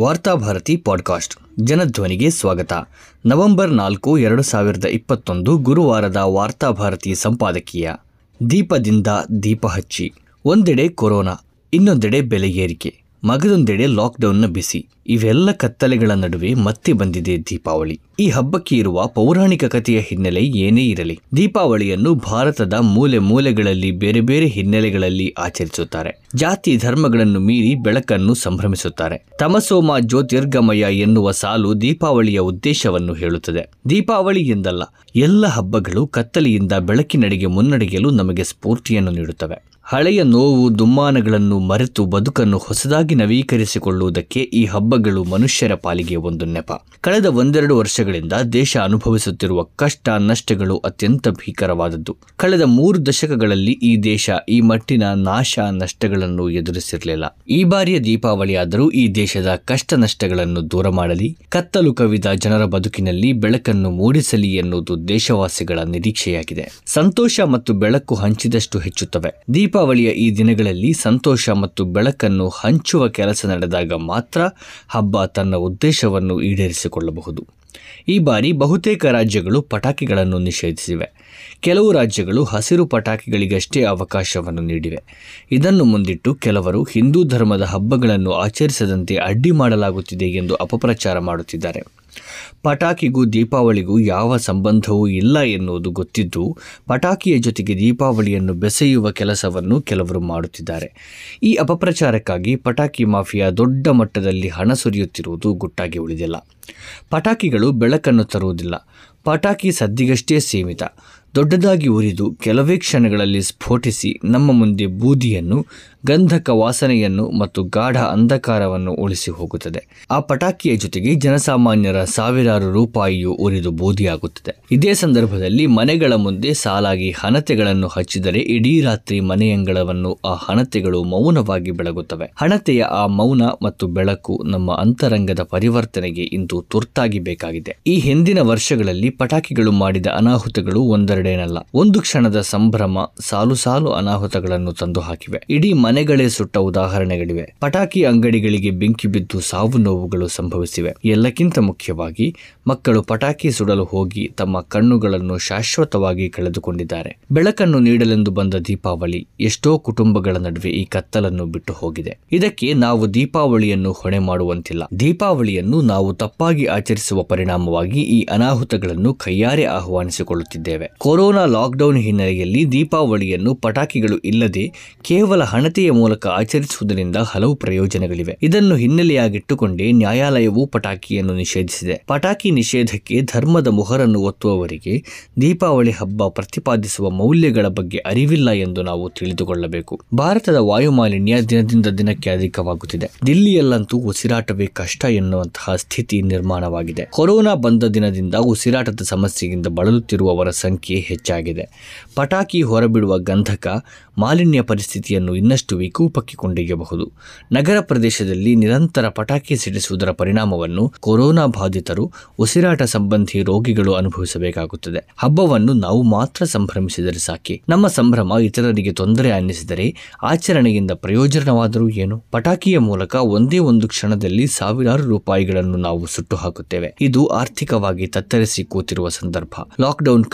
Varthabharati podcast. ಜನಧ್ವನಿಗೆ ಸ್ವಾಗತ. November ನಾಲ್ಕು, ಎರಡು ಸಾವಿರದ ಇಪ್ಪತ್ತೊಂದು ಗುರುವಾರದ ವಾರ್ತಾಭಾರತಿ ಸಂಪಾದಕೀಯ. ದೀಪದಿಂದ ದೀಪ ಹಚ್ಚಿ. ಒಂದೆಡೆ ಕೊರೋನಾ, ಇನ್ನೊಂದೆಡೆ ಬೆಲೆ ಏರಿಕೆ. ಮಗದೊಂದೆಡೆ ಲಾಕ್ಡೌನ್ನ ಬಿಸಿ. ಇವೆಲ್ಲ ಕತ್ತಲೆಗಳ ನಡುವೆ ಮತ್ತೆ ಬಂದಿದೆ ದೀಪಾವಳಿ. ಈ ಹಬ್ಬಕ್ಕೆ ಇರುವ ಪೌರಾಣಿಕ ಕಥೆಯ ಹಿನ್ನೆಲೆ ಏನೇ ಇರಲಿ, ದೀಪಾವಳಿಯನ್ನು ಭಾರತದ ಮೂಲೆ ಮೂಲೆಗಳಲ್ಲಿ ಬೇರೆ ಬೇರೆ ಹಿನ್ನೆಲೆಗಳಲ್ಲಿ ಆಚರಿಸುತ್ತಾರೆ. ಜಾತಿ ಧರ್ಮಗಳನ್ನು ಮೀರಿ ಬೆಳಕನ್ನು ಸಂಭ್ರಮಿಸುತ್ತಾರೆ. ತಮಸೋಮ ಜ್ಯೋತಿರ್ಗಮಯ ಎನ್ನುವ ಸಾಲು ದೀಪಾವಳಿಯ ಉದ್ದೇಶವನ್ನು ಹೇಳುತ್ತದೆ. ದೀಪಾವಳಿ ಎಂದಲ್ಲ, ಎಲ್ಲ ಹಬ್ಬಗಳು ಕತ್ತಲೆಯಿಂದ ಬೆಳಕಿನಡೆಗೆ ಮುನ್ನಡೆಯಲು ನಮಗೆ ಸ್ಫೂರ್ತಿಯನ್ನು ನೀಡುತ್ತವೆ. ಹಳೆಯ ನೋವು ದುಮ್ಮಾನಗಳನ್ನು ಮರೆತು ಬದುಕನ್ನು ಹೊಸದಾಗಿ ನವೀಕರಿಸಿಕೊಳ್ಳುವುದಕ್ಕೆ ಈ ಹಬ್ಬಗಳು ಮನುಷ್ಯರ ಪಾಲಿಗೆ ಒಂದು ನೆಪ. ಕಳೆದ ಒಂದೆರಡು ವರ್ಷಗಳಿಂದ ದೇಶ ಅನುಭವಿಸುತ್ತಿರುವ ಕಷ್ಟ, ನಷ್ಟಗಳು ಅತ್ಯಂತ ಭೀಕರವಾದದ್ದು. ಕಳೆದ ಮೂರು ದಶಕಗಳಲ್ಲಿ ಈ ದೇಶ ಈ ಮಟ್ಟಿನ ನಾಶ, ನಷ್ಟಗಳನ್ನು ಎದುರಿಸಿರಲಿಲ್ಲ. ಈ ಬಾರಿಯ ದೀಪಾವಳಿಯಾದರೂ ಈ ದೇಶದ ಕಷ್ಟ, ನಷ್ಟಗಳನ್ನು ದೂರ ಮಾಡಲಿ. ಕತ್ತಲು ಕವಿದ ಜನರ ಬದುಕಿನಲ್ಲಿ ಬೆಳಕನ್ನು ಮೂಡಿಸಲಿ ಎನ್ನುವುದು ದೇಶವಾಸಿಗಳ ನಿರೀಕ್ಷೆಯಾಗಿದೆ. ಸಂತೋಷ ಮತ್ತು ಬೆಳಕು ಹಂಚಿದಷ್ಟು ಹೆಚ್ಚುತ್ತವೆ. ದೀಪಾವಳಿಯ ಈ ದಿನಗಳಲ್ಲಿ ಸಂತೋಷ ಮತ್ತು ಬೆಳಕನ್ನು ಹಂಚುವ ಕೆಲಸ ನಡೆದಾಗ ಮಾತ್ರ ಹಬ್ಬ ತನ್ನ ಉದ್ದೇಶವನ್ನು ಈಡೇರಿಸಿಕೊಳ್ಳಬಹುದು. ಈ ಬಾರಿ ಬಹುತೇಕ ರಾಜ್ಯಗಳು ಪಟಾಕಿಗಳನ್ನು ನಿಷೇಧಿಸಿವೆ. ಕೆಲವು ರಾಜ್ಯಗಳು ಹಸಿರು ಪಟಾಕಿಗಳಿಗಷ್ಟೇ ಅವಕಾಶವನ್ನು ನೀಡಿವೆ. ಇದನ್ನು ಮುಂದಿಟ್ಟು ಕೆಲವರು ಹಿಂದೂ ಧರ್ಮದ ಹಬ್ಬಗಳನ್ನು ಆಚರಿಸದಂತೆ ಅಡ್ಡಿ ಮಾಡಲಾಗುತ್ತಿದೆ ಎಂದು ಅಪಪ್ರಚಾರ ಮಾಡುತ್ತಿದ್ದಾರೆ. ಪಟಾಕಿಗೂ ದೀಪಾವಳಿಗೂ ಯಾವ ಸಂಬಂಧವೂ ಇಲ್ಲ ಎನ್ನುವುದು ಗೊತ್ತಿದ್ದು, ಪಟಾಕಿಯ ಜೊತೆಗೆ ದೀಪಾವಳಿಯನ್ನು ಬೆಸೆಯುವ ಕೆಲಸವನ್ನು ಕೆಲವರು ಮಾಡುತ್ತಿದ್ದಾರೆ. ಈ ಅಪಪ್ರಚಾರಕ್ಕಾಗಿ ಪಟಾಕಿ ಮಾಫಿಯಾ ದೊಡ್ಡ ಮಟ್ಟದಲ್ಲಿ ಹಣ ಸುರಿಯುತ್ತಿರುವುದು ಗುಟ್ಟಾಗಿ ಉಳಿದಿಲ್ಲ. ಪಟಾಕಿಗಳು ಬೆಳಕನ್ನು ತರುವುದಿಲ್ಲ. ಪಟಾಕಿ ಸದ್ದಿಗಷ್ಟೇ ಸೀಮಿತ. ದೊಡ್ಡದಾಗಿ ಉರಿದು ಕೆಲವೇ ಕ್ಷಣಗಳಲ್ಲಿ ಸ್ಫೋಟಿಸಿ ನಮ್ಮ ಮುಂದೆ ಬೂದಿಯನ್ನು, ಗಂಧಕ ವಾಸನೆಯನ್ನು ಮತ್ತು ಗಾಢ ಅಂಧಕಾರವನ್ನು ಉಳಿಸಿ ಹೋಗುತ್ತದೆ. ಆ ಪಟಾಕಿಯ ಜೊತೆಗೆ ಜನಸಾಮಾನ್ಯರ ಸಾವಿರಾರು ರೂಪಾಯಿಯು ಉರಿದು ಬೂದಿಯಾಗುತ್ತದೆ. ಇದೇ ಸಂದರ್ಭದಲ್ಲಿ ಮನೆಗಳ ಮುಂದೆ ಸಾಲಾಗಿ ಹಣತೆಗಳನ್ನು ಹಚ್ಚಿದರೆ ಇಡೀ ರಾತ್ರಿ ಮನೆಯಂಗಳವನ್ನು ಆ ಹಣತೆಗಳು ಮೌನವಾಗಿ ಬೆಳಗುತ್ತವೆ. ಹಣತೆಯ ಆ ಮೌನ ಮತ್ತು ಬೆಳಕು ನಮ್ಮ ಅಂತರಂಗದ ಪರಿವರ್ತನೆಗೆ ಇಂದು ತುರ್ತಾಗಿ ಬೇಕಾಗಿದೆ. ಈ ಹಿಂದಿನ ವರ್ಷಗಳಲ್ಲಿ ಪಟಾಕಿಗಳು ಮಾಡಿದ ಅನಾಹುತಗಳು ಒಂದೆರಡೇನಲ್ಲ ಒಂದು ಕ್ಷಣದ ಸಂಭ್ರಮ ಸಾಲು ಸಾಲು ಅನಾಹುತಗಳನ್ನು ತಂದು ಹಾಕಿವೆ. ಇಡೀ ಮನೆಗಳೇ ಸುಟ್ಟ ಉದಾಹರಣೆಗಳಿವೆ. ಪಟಾಕಿ ಅಂಗಡಿಗಳಿಗೆ ಬೆಂಕಿ ಬಿದ್ದು ಸಾವು ನೋವುಗಳು ಸಂಭವಿಸಿವೆ. ಎಲ್ಲಕ್ಕಿಂತ ಮುಖ್ಯವಾಗಿ, ಮಕ್ಕಳು ಪಟಾಕಿ ಸುಡಲು ಹೋಗಿ ತಮ್ಮ ಕಣ್ಣುಗಳನ್ನು ಶಾಶ್ವತವಾಗಿ ಕಳೆದುಕೊಂಡಿದ್ದಾರೆ. ಬೆಳಕನ್ನು ನೀಡಲೆಂದು ಬಂದ ದೀಪಾವಳಿ ಎಷ್ಟೋ ಕುಟುಂಬಗಳ ನಡುವೆ ಈ ಕತ್ತಲನ್ನು ಬಿಟ್ಟು ಹೋಗಿದೆ. ಇದಕ್ಕೆ ನಾವು ದೀಪಾವಳಿಯನ್ನು ಹೊಣೆ ಮಾಡುವಂತಿಲ್ಲ. ದೀಪಾವಳಿಯನ್ನು ನಾವು ತಪ್ಪಾಗಿ ಆಚರಿಸುವ ಪರಿಣಾಮವಾಗಿ ಈ ಅನಾಹುತಗಳನ್ನು ಕೈಯಾರೆ ಆಹ್ವಾನಿಸಿಕೊಳ್ಳುತ್ತಿದ್ದೇವೆ. ಕೊರೋನಾ ಲಾಕ್ಡೌನ್ ಹಿನ್ನೆಲೆಯಲ್ಲಿ ದೀಪಾವಳಿಯನ್ನು ಪಟಾಕಿಗಳು ಇಲ್ಲದೆ ಕೇವಲ ಹಣತೆಯ ಮೂಲಕ ಆಚರಿಸುವುದರಿಂದ ಹಲವು ಪ್ರಯೋಜನಗಳಿವೆ. ಇದನ್ನು ಹಿನ್ನೆಲೆಯಾಗಿಟ್ಟುಕೊಂಡೇ ನ್ಯಾಯಾಲಯವು ಪಟಾಕಿಯನ್ನು ನಿಷೇಧಿಸಿದೆ. ಪಟಾಕಿ ನಿಷೇಧಕ್ಕೆ ಧರ್ಮದ ಮೊಹರನ್ನು ಒತ್ತುವವರಿಗೆ ದೀಪಾವಳಿ ಹಬ್ಬ ಪ್ರತಿಪಾದಿಸುವ ಮೌಲ್ಯಗಳ ಬಗ್ಗೆ ಅರಿವಿಲ್ಲ ಎಂದು ನಾವು ತಿಳಿದುಕೊಳ್ಳಬೇಕು. ಭಾರತದ ವಾಯುಮಾಲಿನ್ಯ ದಿನದಿಂದ ದಿನಕ್ಕೆ ಅಧಿಕವಾಗುತ್ತಿದೆ. ದಿಲ್ಲಿಯಲ್ಲಂತೂ ಉಸಿರಾಟವೇ ಕಷ್ಟ ಎನ್ನುವಂತಹ ಸ್ಥಿತಿ ನಿರ್ಮಾಣವಾಗಿದೆ. ಕೊರೋನಾ ಬಂದ ದಿನದಿಂದ ಉಸಿರಾಟದ ಸಮಸ್ಯೆಯಿಂದ ಬಳಲುತ್ತಿರುವವರ ಸಂಖ್ಯೆ ಹೆಚ್ಚಾಗಿದೆ. ಪಟಾಕಿ ಹೊರಬಿಡುವ ಗಂಧಕ ಮಾಲಿನ್ಯ ಪರಿಸ್ಥಿತಿಯನ್ನು ಇನ್ನಷ್ಟು ವಿಕೋಪಕ್ಕೆ ಕೊಂಡೊಯ್ಯಬಹುದು. ನಗರ ಪ್ರದೇಶದಲ್ಲಿ ನಿರಂತರ ಪಟಾಕಿ ಸಿಡಿಸುವುದರ ಪರಿಣಾಮವನ್ನು ಕೊರೋನಾ ಬಾಧಿತರು, ಉಸಿರಾಟ ಸಂಬಂಧಿ ರೋಗಿಗಳು ಅನುಭವಿಸಬೇಕಾಗುತ್ತದೆ. ಹಬ್ಬವನ್ನು ನಾವು ಮಾತ್ರ ಸಂಭ್ರಮಿಸಿದರೆ ಸಾಕಿ? ನಮ್ಮ ಸಂಭ್ರಮ ಇತರರಿಗೆ ತೊಂದರೆ ಅನ್ನಿಸಿದರೆ ಆಚರಣೆಯಿಂದ ಪ್ರಯೋಜನವಾದರೂ ಏನು? ಪಟಾಕಿಯ ಮೂಲಕ ಒಂದೇ ಒಂದು ಕ್ಷಣದಲ್ಲಿ ಸಾವಿರಾರು ರೂಪಾಯಿಗಳನ್ನು ನಾವು ಸುಟ್ಟು ಹಾಕುತ್ತೇವೆ. ಇದು ಆರ್ಥಿಕವಾಗಿ ತತ್ತರಿಸಿ ಕೂತಿರುವ ಸಂದರ್ಭ. ಲಾಕ್ಡೌನ್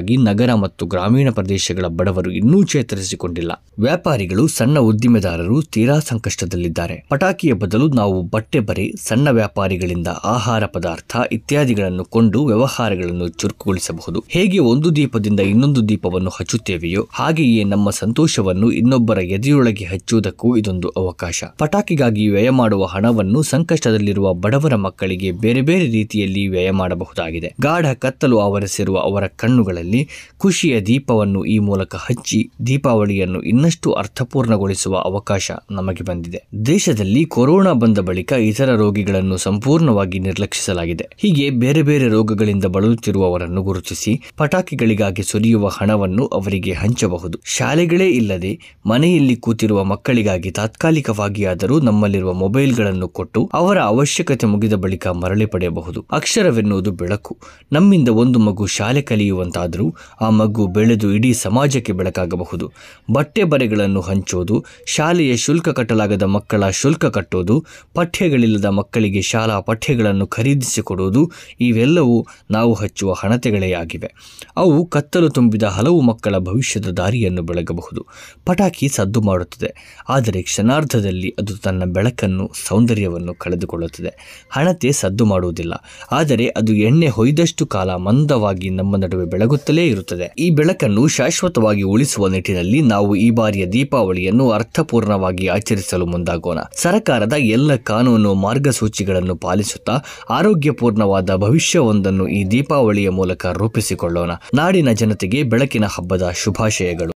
ಕಾರಣದಿಂದಾಗಿ ನಗರ ಮತ್ತು ಗ್ರಾಮೀಣ ಪ್ರದೇಶಗಳ ಬಡವರು ಇನ್ನೂ ಚೇತರಿಸಿಕೊಂಡಿಲ್ಲ. ವ್ಯಾಪಾರಿಗಳು, ಸಣ್ಣ ಉದ್ದಿಮೆದಾರರು ತೀರಾ ಸಂಕಷ್ಟದಲ್ಲಿದ್ದಾರೆ. ಪಟಾಕಿಯ ಬದಲು ನಾವು ಬಟ್ಟೆ ಬರೆ, ಸಣ್ಣ ವ್ಯಾಪಾರಿಗಳಿಂದ ಆಹಾರ ಪದಾರ್ಥ ಇತ್ಯಾದಿಗಳನ್ನು ಕೊಂಡು ವ್ಯವಹಾರಗಳನ್ನು ಚುರುಕುಗೊಳಿಸಬಹುದು. ಹೇಗೆ ಒಂದು ದೀಪದಿಂದ ಇನ್ನೊಂದು ದೀಪವನ್ನು ಹಚ್ಚುತ್ತೇವೆಯೋ, ಹಾಗೆಯೇ ನಮ್ಮ ಸಂತೋಷವನ್ನು ಇನ್ನೊಬ್ಬರ ಎದೆಯೊಳಗೆ ಹಚ್ಚುವುದಕ್ಕೂ ಇದೊಂದು ಅವಕಾಶ. ಪಟಾಕಿಗಾಗಿ ವ್ಯಯ ಮಾಡುವ ಹಣವನ್ನು ಸಂಕಷ್ಟದಲ್ಲಿರುವ ಬಡವರ ಮಕ್ಕಳಿಗೆ ಬೇರೆ ಬೇರೆ ರೀತಿಯಲ್ಲಿ ವ್ಯಯ ಮಾಡಬಹುದಾಗಿದೆ. ಗಾಢ ಕತ್ತಲು ಆವರಿಸಿರುವ ಅವರ ಕಣ್ಣುಗಳಲ್ಲಿ ಖುಷಿಯ ದೀಪವನ್ನು ಈ ಮೂಲಕ ಹಚ್ಚಿ ದೀಪಾವಳಿಯನ್ನು ಇನ್ನಷ್ಟು ಅರ್ಥಪೂರ್ಣಗೊಳಿಸುವ ಅವಕಾಶ ನಮಗೆ ಬಂದಿದೆ. ದೇಶದಲ್ಲಿ ಕೊರೋನಾ ಬಂದ ಬಳಿಕ ಇತರ ರೋಗಿಗಳನ್ನು ಸಂಪೂರ್ಣವಾಗಿ ನಿರ್ಲಕ್ಷಿಸಲಾಗಿದೆ. ಹೀಗೆ ಬೇರೆ ಬೇರೆ ರೋಗಗಳಿಂದ ಬಳಲುತ್ತಿರುವವರನ್ನು ಗುರುತಿಸಿ ಪಟಾಕಿಗಳಿಗಾಗಿ ಸುರಿಯುವ ಹಣವನ್ನು ಅವರಿಗೆ ಹಂಚಬಹುದು. ಶಾಲೆಗಳೇ ಇಲ್ಲದೆ ಮನೆಯಲ್ಲಿ ಕೂತಿರುವ ಮಕ್ಕಳಿಗಾಗಿ ತಾತ್ಕಾಲಿಕವಾಗಿಯಾದರೂ ನಮ್ಮಲ್ಲಿರುವ ಮೊಬೈಲ್ಗಳನ್ನು ಕೊಟ್ಟು ಅವರ ಅವಶ್ಯಕತೆ ಮುಗಿದ ಬಳಿಕ ಮರಳಿ ಪಡೆಯಬಹುದು. ಅಕ್ಷರವೆನ್ನುವುದು ಬೆಳಕು. ನಮ್ಮಿಂದ ಒಂದು ಮಗು ಶಾಲೆ ಕಲಿಯುವಂತಾದರೂ ಆ ಮಗು ಬೆಳೆದು ಇಡೀ ಸಮಾಜಕ್ಕೆ ಬೆಳಕಾಗಬಹುದು. ಬಟ್ಟೆ ಬರೆಗಳನ್ನು ಹಂಚೋದು, ಶಾಲೆಯ ಶುಲ್ಕ ಕಟ್ಟಲಾಗದ ಮಕ್ಕಳ ಶುಲ್ಕ ಕಟ್ಟೋದು, ಪಠ್ಯಗಳಿಲ್ಲದ ಮಕ್ಕಳಿಗೆ ಶಾಲಾ ಪಠ್ಯಗಳನ್ನು ಖರೀದಿಸಿಕೊಡುವುದು ಇವೆಲ್ಲವೂ ನಾವು ಹಚ್ಚುವ ಹಣತೆಗಳೇ ಆಗಿವೆ. ಅವು ಕತ್ತಲು ತುಂಬಿದ ಹಲವು ಮಕ್ಕಳ ಭವಿಷ್ಯದ ದಾರಿಯನ್ನು ಬೆಳಗಬಹುದು. ಪಟಾಕಿ ಸದ್ದು ಮಾಡುತ್ತದೆ, ಆದರೆ ಕ್ಷಣಾರ್ಧದಲ್ಲಿ ಅದು ತನ್ನ ಬೆಳಕನ್ನು, ಸೌಂದರ್ಯವನ್ನು ಕಳೆದುಕೊಳ್ಳುತ್ತದೆ. ಹಣತೆ ಸದ್ದು ಮಾಡುವುದಿಲ್ಲ, ಆದರೆ ಅದು ಎಣ್ಣೆ ಹೊಯ್ದಷ್ಟು ಕಾಲ ಮಂದವಾಗಿ ನಮ್ಮ ನಡುವೆ ಬೆಳಗುತ್ತಲೇ ಇರುತ್ತದೆ. ಈ ಬೆಳಕನ್ನು ಶಾಶ್ವತವಾಗಿ ಉಳಿಸುವ ನಿಟ್ಟಿನಲ್ಲಿ ನಾವು ಈ ಬಾರಿಯ ದೀಪಾವಳಿಯನ್ನು ಅರ್ಥಪೂರ್ಣವಾಗಿ ಆಚರಿಸಲು ಮುಂದಾಗೋಣ. ಸರಕಾರದ ಎಲ್ಲ ಕಾನೂನು ಮಾರ್ಗಸೂಚಿಗಳನ್ನು ಪಾಲಿಸುತ್ತಾ ಆರೋಗ್ಯಪೂರ್ಣವಾದ ಭವಿಷ್ಯವೊಂದನ್ನು ಈ ದೀಪಾವಳಿಯ ಮೂಲಕ ರೂಪಿಸಿಕೊಳ್ಳೋಣ. ನಾಡಿನ ಜನತೆಗೆ ಬೆಳಕಿನ ಹಬ್ಬದ ಶುಭಾಶಯಗಳು.